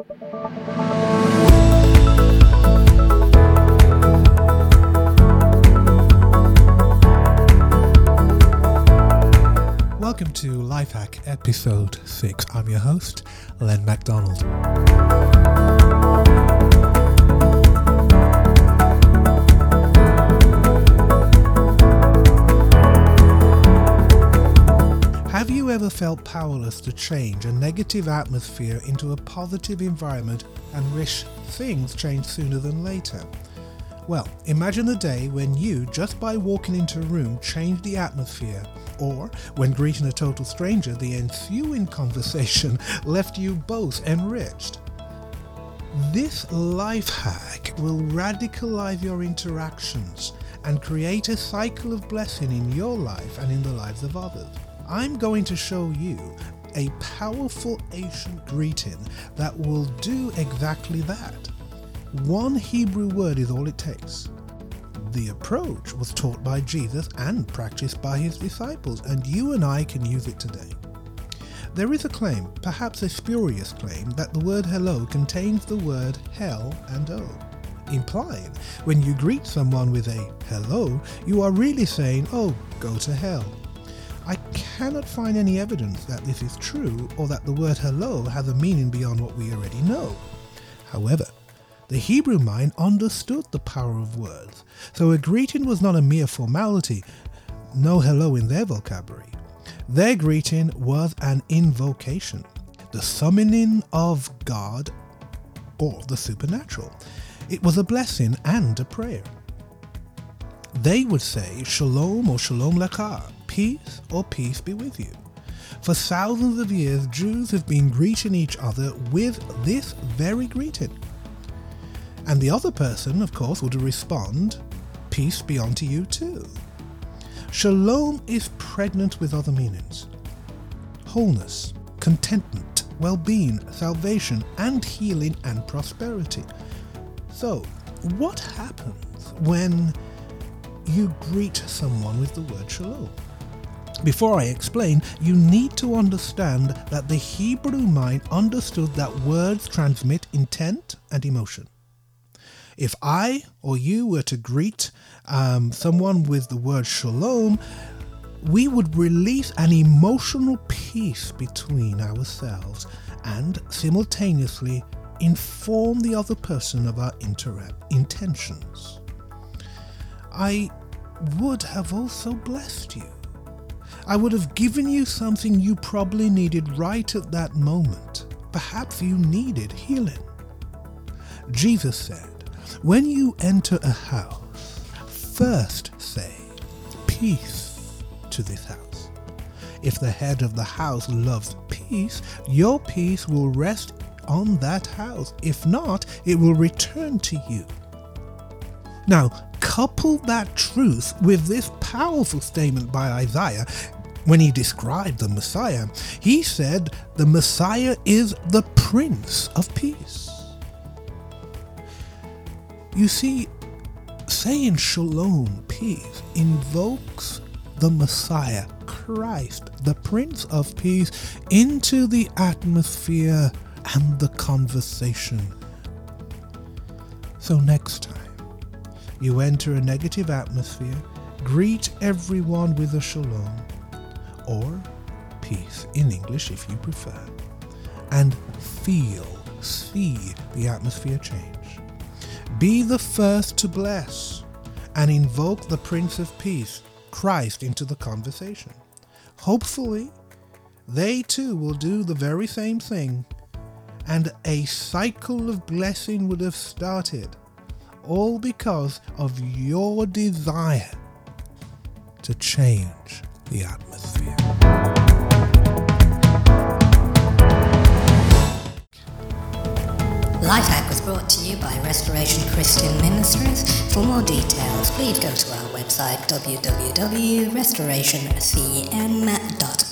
Welcome to Lifehack Episode 6. I'm your host, Len MacDonald. Felt powerless to change a negative atmosphere into a positive environment and wish things changed sooner than later? Well, imagine a day when you, just by walking into a room, changed the atmosphere, or when greeting a total stranger, the ensuing conversation left you both enriched. This life hack will radicalize your interactions and create a cycle of blessing in your life and in the lives of others. I'm going to show you a powerful ancient greeting that will do exactly that. One Hebrew word is all it takes. The approach was taught by Jesus and practiced by his disciples, and you and I can use it today. There is a claim, perhaps a spurious claim, that the word hello contains the word hell and oh. o, implying when you greet someone with a hello, you are really saying, oh, go to hell. I cannot find any evidence that this is true or that the word hello has a meaning beyond what we already know. However, the Hebrew mind understood the power of words, so a greeting was not a mere formality, no hello in their vocabulary. Their greeting was an invocation, the summoning of God or the supernatural. It was a blessing and a prayer. They would say shalom or shalom lecha, peace or peace be with you. For thousands of years, Jews have been greeting each other with this very greeting. And the other person, of course, would respond, Peace be unto you too. Shalom is pregnant with other meanings wholeness, contentment, well being, salvation, and healing and prosperity. So, what happens when you greet someone with the word shalom? Before I explain, you need to understand that the Hebrew mind understood that words transmit intent and emotion. If I or you were to greet um, someone with the word shalom, we would release an emotional peace between ourselves and simultaneously inform the other person of our inter- intentions. I would have also blessed you. I would have given you something you probably needed right at that moment. Perhaps you needed healing. Jesus said, when you enter a house, first say, Peace to this house. If the head of the house loves peace, your peace will rest on that house. If not, it will return to you. Now, couple that truth with this powerful statement by Isaiah when he described the Messiah. He said, The Messiah is the Prince of Peace. You see, saying shalom, peace, invokes the Messiah, Christ, the Prince of Peace, into the atmosphere and the conversation. So, next time you enter a negative atmosphere, greet everyone with a shalom, or peace in English if you prefer, and feel, see the atmosphere change. Be the first to bless and invoke the Prince of Peace, Christ, into the conversation. Hopefully, they too will do the very same thing, and a cycle of blessing would have started, all because of your desire to change the atmosphere. Lifehack was brought to you by Restoration Christian Ministries. For more details, please go to our website www.restorationcm.com.